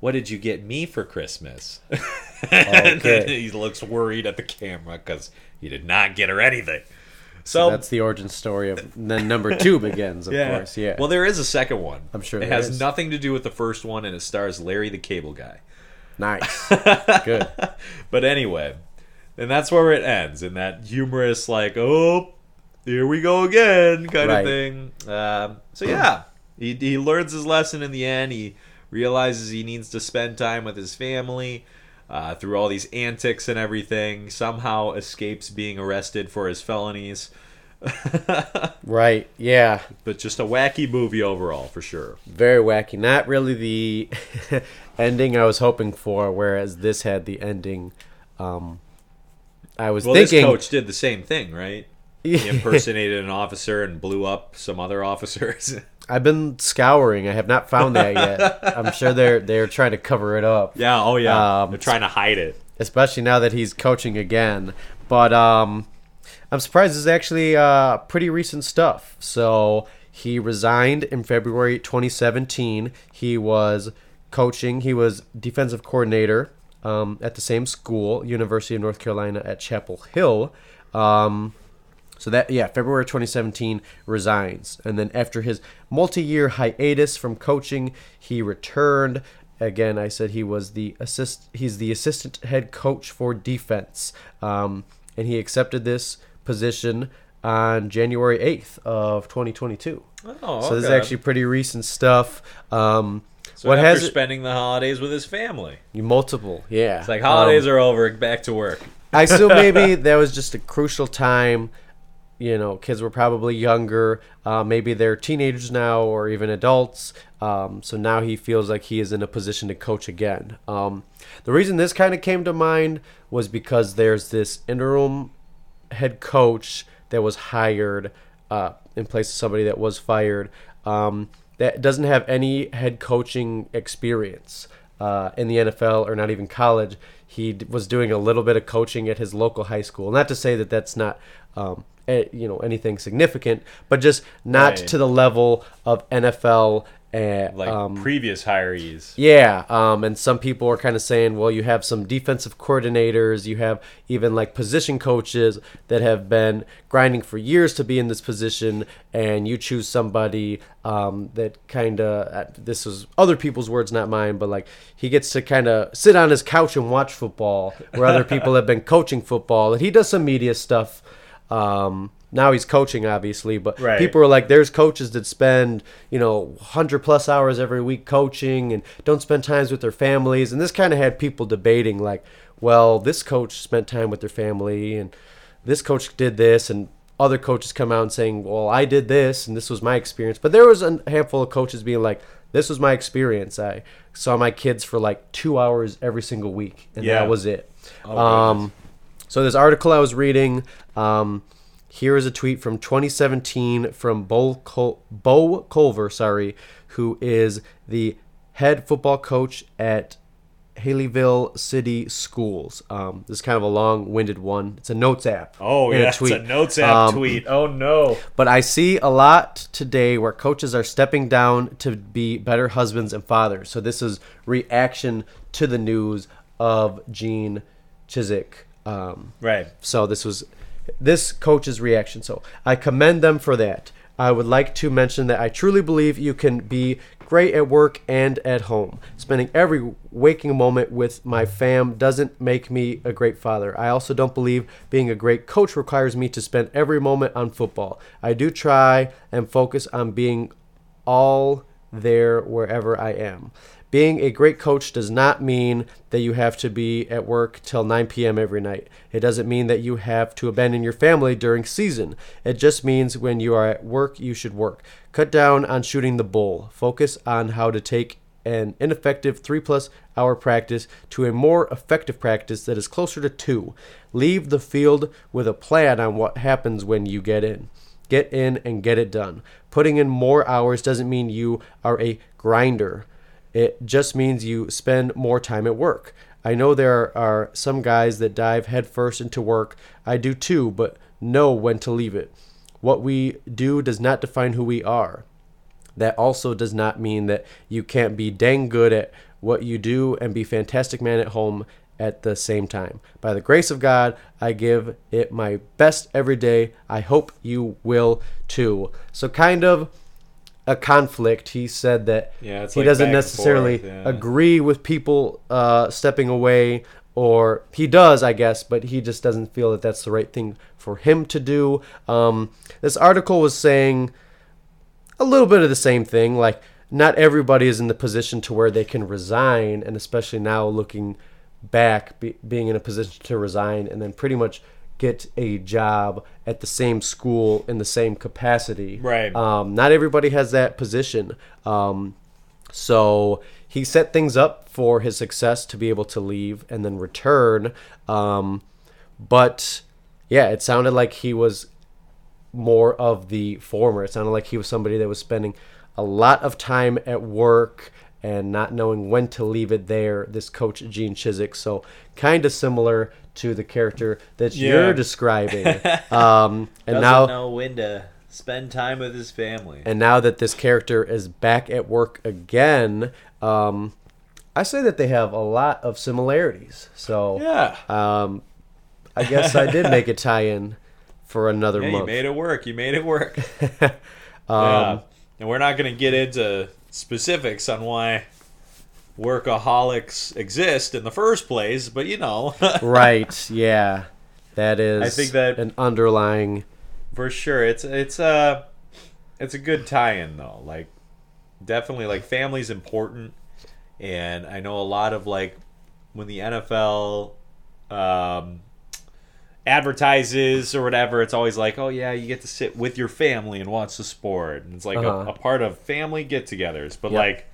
what did you get me for Christmas? and he looks worried at the camera because he did not get her anything. So, That's the origin story of then number two begins, of course. Yeah. Well, there is a second one. I'm sure it has is. nothing to do with the first one, and it stars Larry the Cable Guy. nice. Good. But anyway, and that's where it ends in that humorous, like, oh, here we go again kind Right. of thing. Um, so yeah, he he learns his lesson in the end. He realizes he needs to spend time with his family. Uh, through all these antics and everything, somehow escapes being arrested for his felonies. Right. Yeah. but just a wacky movie overall, for sure. Very wacky. Not really the ending I was hoping for, whereas this had the ending. Um, I was Well, thinking. this coach did the same thing, right? He impersonated an officer and blew up some other officers. I've been scouring. I have not found that yet. I'm sure they're they're trying to cover it up. yeah, oh yeah. Um, They're trying to hide it. especially now that he's coaching again. But um, I'm surprised this is actually uh, pretty recent stuff. So he resigned in February 2017. He was coaching. He was defensive coordinator um, at the same school, University of North Carolina at Chapel Hill. Um, so that yeah, February 2017 resigns, and then after his multi-year hiatus from coaching, he returned. Again, I said he was the assist. He's the assistant head coach for defense, um, and he accepted this position on January 8th of 2022. Oh, So this is actually pretty recent stuff. Um, So what after has spending the holidays with his family, multiple? Yeah, it's like holidays Um, are over, back to work. I assume maybe that was just a crucial time. You know, kids were probably younger. Uh, maybe they're teenagers now or even adults. Um, so now he feels like he is in a position to coach again. Um, the reason this kind of came to mind was because there's this interim head coach that was hired uh, in place of somebody that was fired um, that doesn't have any head coaching experience uh, in the NFL or not even college. He d- was doing a little bit of coaching at his local high school. Not to say that that's not um, eh, you know anything significant, but just not Right. to the level of NFL. Uh, Like um, previous hirees. yeah, um, and some people are kind of saying, well, you have some defensive coordinators, you have even like position coaches that have been grinding for years to be in this position, and you choose somebody um, that kind of, this was other people's words, not mine, but like he gets to kind of sit on his couch and watch football, where other people have been coaching football, and he does some media stuff. Um, now he's coaching, obviously, but Right. people are like, there's coaches that spend, you know, 100 plus hours every week coaching and don't spend times with their families. And this kind of had people debating, like, well, this coach spent time with their family and this coach did this. And other coaches come out and saying, well, I did this and this was my experience. But there was a handful of coaches being like, this was my experience. I saw my kids for like two hours every single week, and Yeah. that was it. Oh, um, so this article I was reading, um, here is a tweet from 2017 from Bo, Col- Bo Culver, sorry, who is the head football coach at Haleyville City Schools. Um, this is kind of a long-winded one. It's a notes app. Oh yeah, it's a notes app Um, tweet. Oh no. But I see a lot today where coaches are stepping down to be better husbands and fathers. So this is reaction to the news of Gene Chizik. Um, Right. so this was this coach's reaction. So I commend them for that. I would like to mention that I truly believe you can be great at work and at home. Spending every waking moment with my fam doesn't make me a great father. I also don't believe being a great coach requires me to spend every moment on football. I do try and focus on being all there wherever I am. Being a great coach does not mean that you have to be at work till 9 p.m. every night. It doesn't mean that you have to abandon your family during season. It just means when you are at work, you should work. Cut down on shooting the bull. Focus on how to take an ineffective three plus hour practice to a more effective practice that is closer to two. Leave the field with a plan on what happens when you get in. Get in and get it done. Putting in more hours doesn't mean you are a grinder. It just means you spend more time at work. I know there are some guys that dive headfirst into work. I do too, but know when to leave it. what we do does not define who we are. That also does not mean that you can't be dang good at what you do and be fantastic man at home at the same time. By the grace of God, I give it my best every day. I hope you will too. So kind of a conflict. He said that Yeah, he like doesn't necessarily forth, yeah. agree with people uh, stepping away, or he does, I guess, but he just doesn't feel that that's the right thing for him to do. Um, this article was saying a little bit of the same thing. Like, not everybody is in the position to where they can resign, and especially now looking back, be, being in a position to resign and then pretty much get a job at the same school in the same capacity. Right. Um, not everybody has that position. Um, so he set things up for his success to be able to leave and then return. Um, but yeah, it sounded like he was more of the former. It sounded like he was somebody that was spending a lot of time at work and not knowing when to leave it there. This coach Gene Chizik, so kind of similar to the character that Yeah. you're describing. Um, and Doesn't now, know when to spend time with his family. and now that this character is back at work again, um, I say that they have a lot of similarities. So yeah. um, I guess I did make a tie-in for another Yeah, month. you made it work. You made it work. Um, yeah. And we're not going to get into specifics on why workaholics exist in the first place, but you know, right? Yeah, that is. I think that- an underlying. for sure, it's it's a it's a good tie-in though. Like, definitely, like family's important, and I know a lot of like when the NFL um, advertises or whatever, it's always like, oh yeah, you get to sit with your family and watch the sport. And it's like Uh-huh. a, a part of family get-togethers. But Yep. like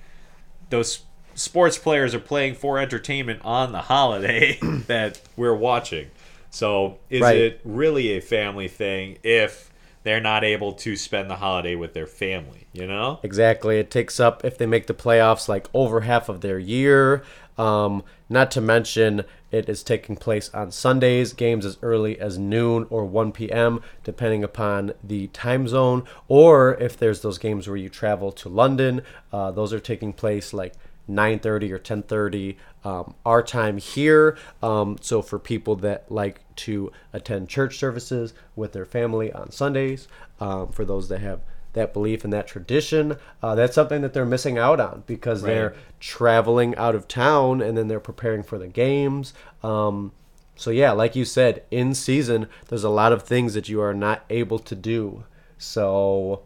those sports players are playing for entertainment on the holiday that we're watching. So is Right. it really a family thing if they're not able to spend the holiday with their family? You know? Exactly. It takes up if they make the playoffs like over half of their year. Um, not to mention it is taking place on Sundays, games as early as noon or 1 p.m. depending upon the time zone, or if there's those games where you travel to London, uh, those are taking place like 9:30 or 10:30 um, our time here. Um, so for people that like to attend church services with their family on Sundays, um, for those that have that belief and that tradition, uh, that's something that they're missing out on because they're traveling out of town and then they're preparing for the games. Um, so yeah, like you said, in season, there's a lot of things that you are not able to do. So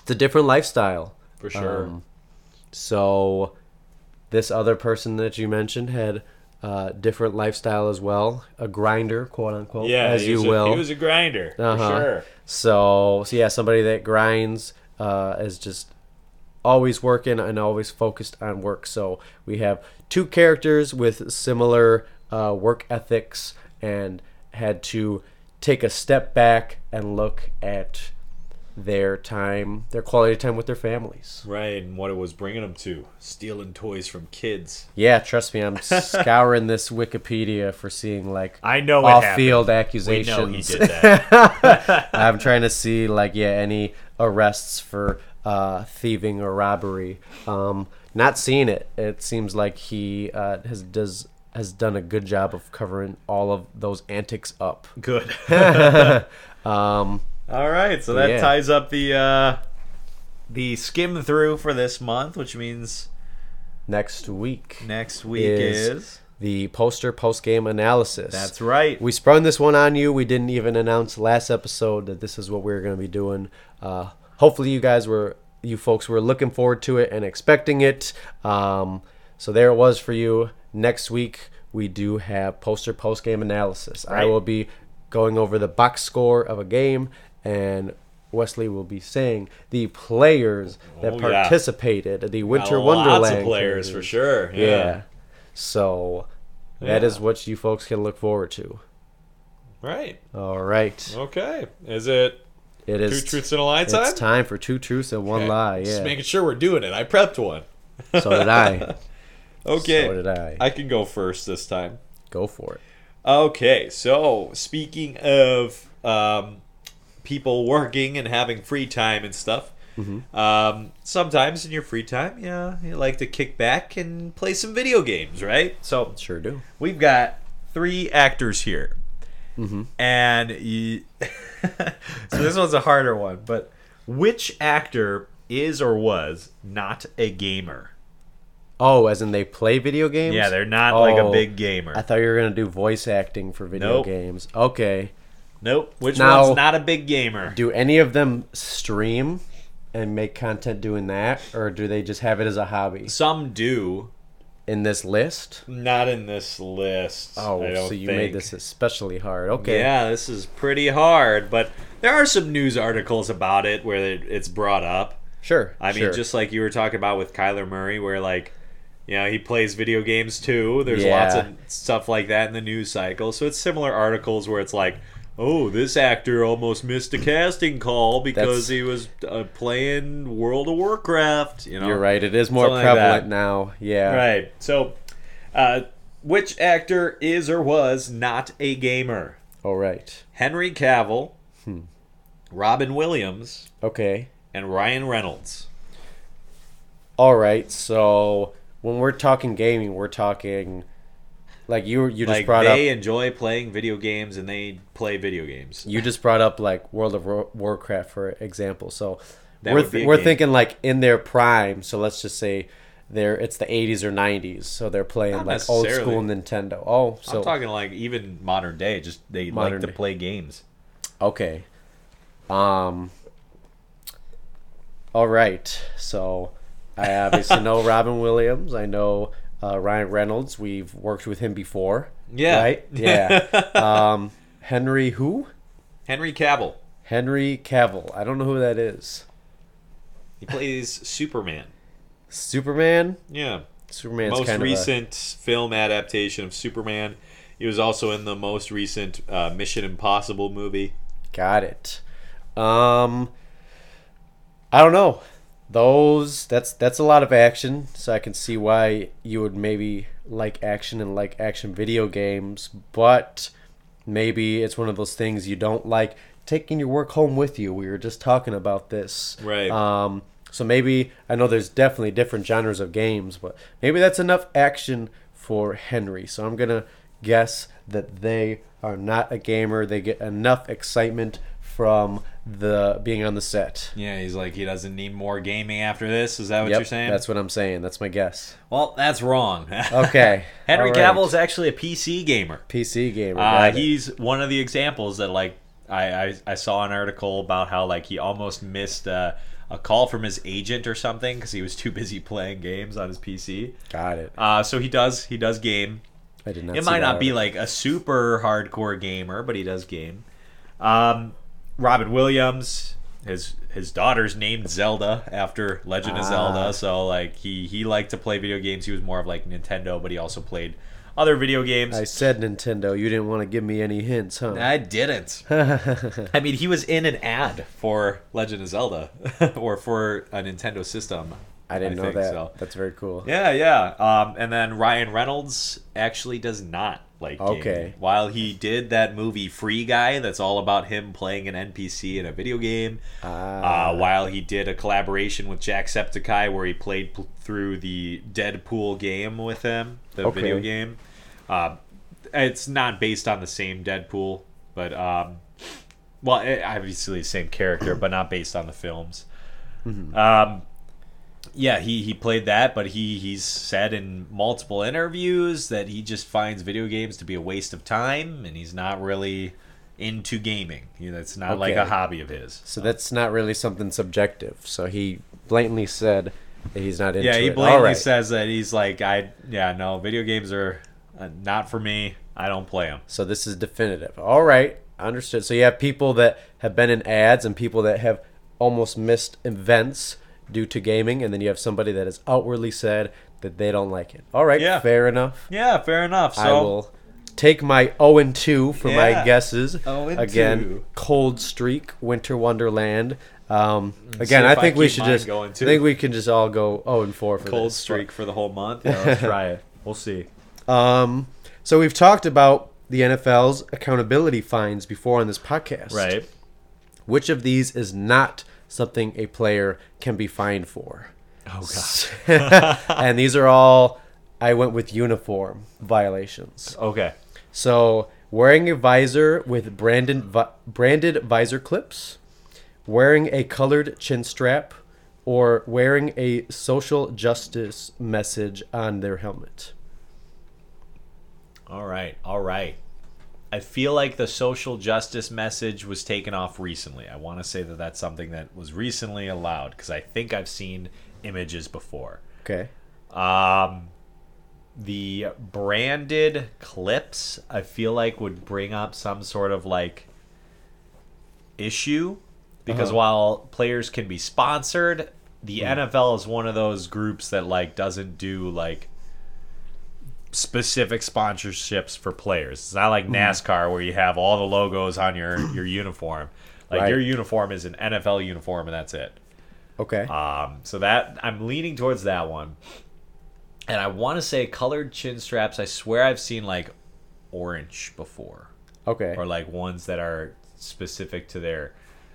it's a different lifestyle. For sure. Um, so this other person that you mentioned had a different lifestyle as well, a grinder, quote unquote, yeah, as you a- will. he was a grinder. Uh-huh. For sure. So, so yeah, somebody that grinds uh, is just always working and always focused on work. So we have two characters with similar uh, work ethics and had to take a step back and look at their time, their quality time with their families. Right, and what it was bringing them to stealing toys from kids. Yeah, trust me, I'm scouring this Wikipedia for seeing like I know off-field We accusations. know he did that. I'm trying to see like yeah any arrests for uh, thieving or robbery. Um, not seeing it. It seems like he uh, has does has done a good job of covering all of those antics up. Good. Um, All right, so that Yeah. ties up the uh, the Skym through for this month, which means next week next week Is- is. the poster post game analysis. That's right. We sprung this one on you. We didn't even announce last episode that this is what we were going to be doing. Uh, hopefully, you guys were, you folks were looking forward to it and expecting it. Um, so there it was for you. Next week we do have poster post game analysis. I will be going over the box score of a game, and Wesley will be saying the players that Oh, yeah. participated. The Winter Got Wonderland Lots of players for sure. Yeah. Yeah. So that Yeah. is what you folks can look forward to. Right. All right. Okay. Is it It two is truths and a lie time. it's time? for two truths and one Okay. lie. Just making sure we're doing it. I prepped one. So did I. Okay. So did I. I can go first this time. Go for it. Okay, so speaking of um, people working and having free time and stuff. Mm-hmm. Um, sometimes in your free time, yeah, you like to kick back and play some video games, right? So Sure do. we've got three actors here, Mm-hmm. and you, so this one's a harder one. But which actor is or was not a gamer? Oh, as in they play video games? Yeah, they're not like a Oh, big gamer. I thought you were gonna do voice acting for video Nope. games. Okay. Nope. Which Now- one's not a big gamer? Do any of them stream and make content doing that, or do they just have it as a hobby Some do. in this list? Not in this list. Oh, I don't so you think. made this especially hard. Okay. Yeah, this is pretty hard, but there are some news articles about it where it's brought up. Sure. I mean, sure. just like you were talking about with Kyler Murray, where like, you know, he plays video games too. There's Yeah. lots of stuff like that in the news cycle. So it's similar articles where it's like, oh, this actor almost missed a casting call because That's- he was uh, playing World of Warcraft. You know, You're right. It is more Something prevalent that. now. Yeah. Right. So, uh, which actor is or was not a gamer? All right. Henry Cavill, Hmm. Robin Williams, Okay. and Ryan Reynolds. All right. So when we're talking gaming, we're talking like you you just like brought they up They enjoy playing video games and they play video games. you just brought up like World of Warcraft for example. So That we're th- we're game. thinking like in their prime. So let's just say they're it's the 80s or 90s. So they're playing Not like old school. Nintendo. Oh, so I'm talking like even modern day. Just they like to play games. Okay. Um. All right. So I obviously know Robin Williams. I know uh, Ryan Reynolds. We've worked with him before. Yeah. Right. Yeah. um. Henry who? Henry Cavill. Henry Cavill. I don't know who that is. He plays Superman. Superman. Yeah. Superman's most recent film adaptation of Superman. He was also in the most recent uh, Mission Impossible movie. Got it. Um. I don't know. Those that's that's a lot of action, so I can see why you would maybe like action and like action video games, but maybe it's one of those things you don't like taking your work home with you. We were just talking about this. Right. Um so maybe I know there's definitely different genres of games, but maybe that's enough action for Henry. So I'm going to guess that they are not a gamer. They get enough excitement from the being on the set. Yeah, he's like he doesn't need more gaming after this. Is that what Yep, you're saying? That's what I'm saying. That's my guess. well, that's wrong. Okay. Henry right. Cavill is actually a PC gamer. PC gamer. Uh, it. he's one of the examples that like I, I I saw an article about how like he almost missed uh, a call from his agent or something because he was too busy playing games on his PC. got it. Uh, so he does he does game. I did not know It might not be like a super hardcore gamer, but he does game. Um, Robin Williams, his his daughter's named Zelda after Legend of Ah. Zelda, so like he he liked to play video games. He was more of like Nintendo, but he also played other video games. I said Nintendo. You didn't want to give me any hints, huh? I didn't. I mean, he was in an ad for Legend of Zelda or for a Nintendo system. I didn't know think that. so. That's very cool. Yeah, yeah. Um, and then Ryan Reynolds actually does not like. Okay. While he did that movie Free Guy, that's all about him playing an NPC in a video game. Ah. Uh, while he did a collaboration with Jacksepticeye where he played pl- through the Deadpool game with him, the Okay. video game. Um, it's not based on the same Deadpool, but um, well, it, obviously the same character, but not based on the films. Mm-hmm. Um, yeah, he, he played that, but he, he's said in multiple interviews that he just finds video games to be a waste of time, and he's not really into gaming. You know, it's not like a hobby of his. So that's not really something subjective. So he blatantly said that he's not into Yeah, he blatantly right. says that he's like, I yeah, no, video games are uh, not for me. I don't play them. So this is definitive. All right, understood. So you have people that have been in ads and people that have almost missed events due to gaming, and then you have somebody that has outwardly said that they don't like it. All right, Yeah. fair enough. Yeah, fair enough. So I will take my 0 and 2 for my guesses. 0 and again, 2. Cold Streak, Winter Wonderland. Um, again, I I think we should just. I think we can just all go 0 and 4 for cold this. streak for the whole month. Yeah, let's try it. We'll see. Um, so we've talked about the NFL's accountability fines before on this podcast. Right. Which of these is not something a player can be fined for? Oh god. and these are all I went with uniform violations. Okay. So, wearing a visor with branded vi- branded visor clips, wearing a colored chin strap, or wearing a social justice message on their helmet. All right. All right. I feel like the social justice message was taken off recently. I want to say that that's something that was recently allowed because I think I've seen images before. Okay. Um, the branded clips, I feel like would bring up some sort of like issue because Uh-huh. while players can be sponsored, the Hmm. NFL is one of those groups that like doesn't do like specific sponsorships for players. It's not like NASCAR where you have all the logos on your your uniform. Like Right. your uniform is an NFL uniform and that's it. Okay. Um, so that I'm leaning towards that one, and I want to say colored chin straps. I swear I've seen like orange before, okay. or like ones that are specific to their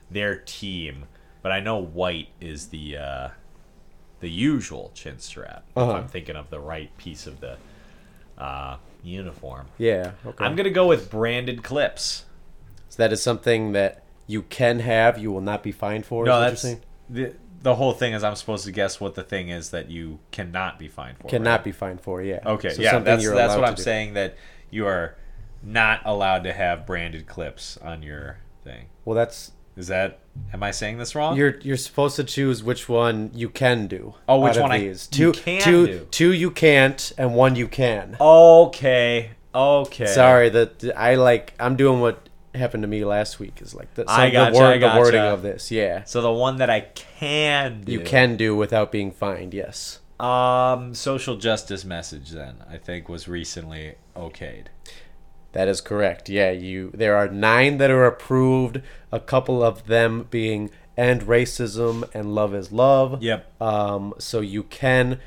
their team. But I know white is the uh, the usual chin strap. Uh-huh. If I'm thinking of the right piece of the uh, uniform. Yeah. Okay. I'm gonna go with branded clips. so that is something that you can have. You will not be fined for. No, that's the the whole thing is I'm supposed to guess what the thing is that you cannot be fined for. cannot right? be fined for. Yeah. Okay, So yeah, that's that's what I'm do. saying. That you are not allowed to have branded clips on your thing. Well, that's Is that? Am I saying this wrong? you're you're supposed to choose which one you can do. Oh, which one I- two, can two, do. two you can't, and one you can. okay. Okay. Sorry that I like I'm doing what happened to me last week is like the, I gotcha, the, word, I the wording of this. Yeah, So the one that I can do. you can do without being fined. Yes, Um, social justice message. Then I think was recently okayed. That is correct. Yeah, you there are nine that are approved. A couple of them being end racism and love is love. Yep. Um, so you can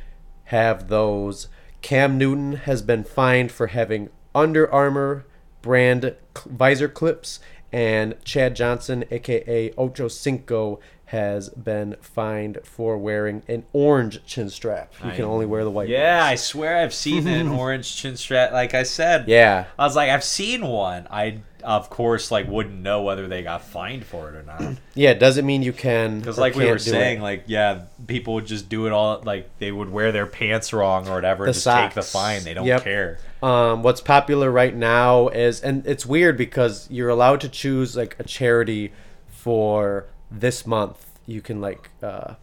have those. Cam Newton has been fined for having Under Armour brand visor clips, and Chad Johnson, aka Ocho Cinco, has been fined for wearing an orange chin strap. You can only wear the white. Yeah, I swear I've seen an orange chin strap. Like I said. Yeah. I was like, I've seen one. I of course like wouldn't know whether they got fined for it or not. Yeah, it doesn't mean you can. Because like we were do it. saying, like yeah, people would just do it all. Like they would wear their pants wrong or whatever, The and just take the fine. They don't Yep. care. Um, what's popular right now is, and it's weird because you're allowed to choose like a charity for this month. You can like uh,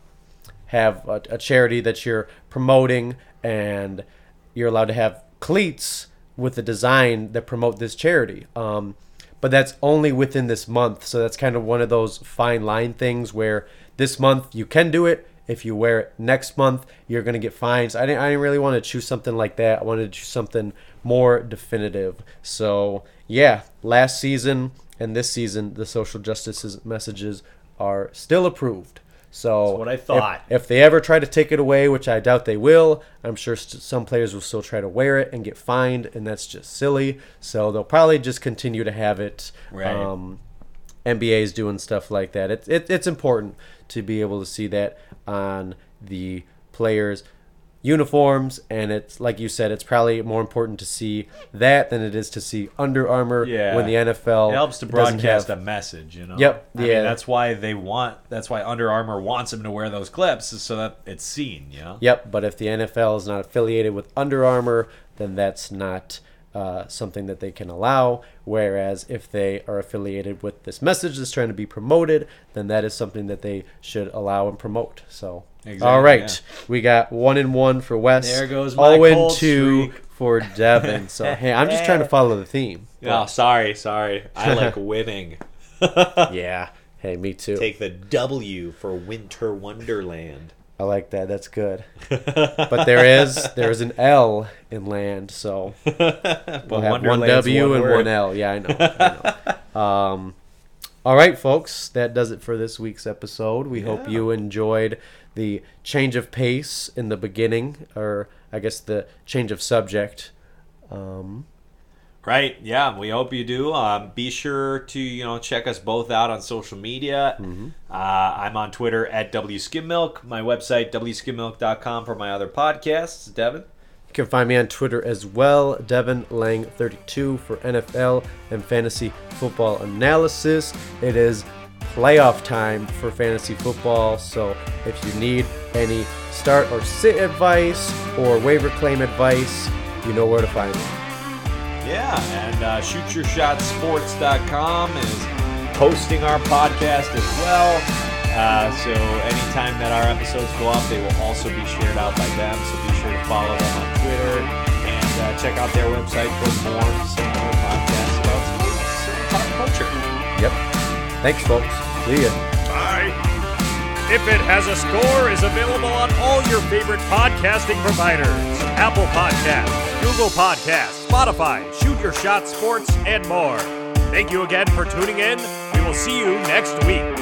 have a, a charity that you're promoting, and you're allowed to have cleats with the design that promote this charity. Um, but that's only within this month, so that's kind of one of those fine line things where this month you can do it. If you wear it next month, you're gonna get fines. I didn't. I didn't really want to choose something like that. I wanted to choose something more definitive. So yeah, last season and this season, the social justice messages are still approved. So That's what I if- thought. If, they ever try to take it away, which I doubt they will, I'm sure st- some players will still try to wear it and get fined, and that's just silly. So they'll probably just continue to have it. Right. Um, NBA is doing stuff like that. It's it, it's important to be able to see that on the players' uniforms, and it's like you said, it's probably more important to see that than it is to see Under Armour Yeah. when the NFL It helps to broadcast have- a message, you know. Yep, I yeah. mean, that's why they want. That's why Under Armour wants them to wear those clips, is so that it's seen. You know. Yep, but if the NFL is not affiliated with Under Armour, then that's not uh, something that they can allow. Whereas if they are affiliated with this message that's trying to be promoted, then that is something that they should allow and promote. So, Exactly, all right, yeah. we got one and one for Wes. There goes my oh and two streak. for Devin. So hey, I'm just trying to follow the theme. Oh, sorry, sorry. I like winning. Yeah. Hey, me too. Take the W for Winter Wonderland. I like that. That's good. but there is there is an L in land, so we'll have one W one and word. one L. Yeah, I know. I know. um, all right, folks, that does it for this week's episode. We hope you enjoyed the change of pace in the beginning, or I guess the change of subject. Um, Right. Yeah. We hope you do. Um, be sure to you know check us both out on social media. Uh, I'm on Twitter at wskymmilk. My website wskymmilk.com for my other podcasts. Devin. You can find me on Twitter as well, Devin Lange32 for NFL and fantasy football analysis. It is playoff time for fantasy football, so if you need any start or sit advice or waiver claim advice, you know where to find me. Yeah, and uh, ShootYourShotSports.com is hosting our podcast as well. Uh, so anytime that our episodes go up, they will also be shared out by them. So be sure to follow them on Twitter and uh, check out their website for more similar podcasts about sports and pop culture. Yep. Thanks, folks. See ya. Bye. If It Has a Score is available on all your favorite podcasting providers Apple Podcasts, Google Podcasts, Spotify, Shoot Your Shot Sports, and more. Thank you again for tuning in. We will see you next week.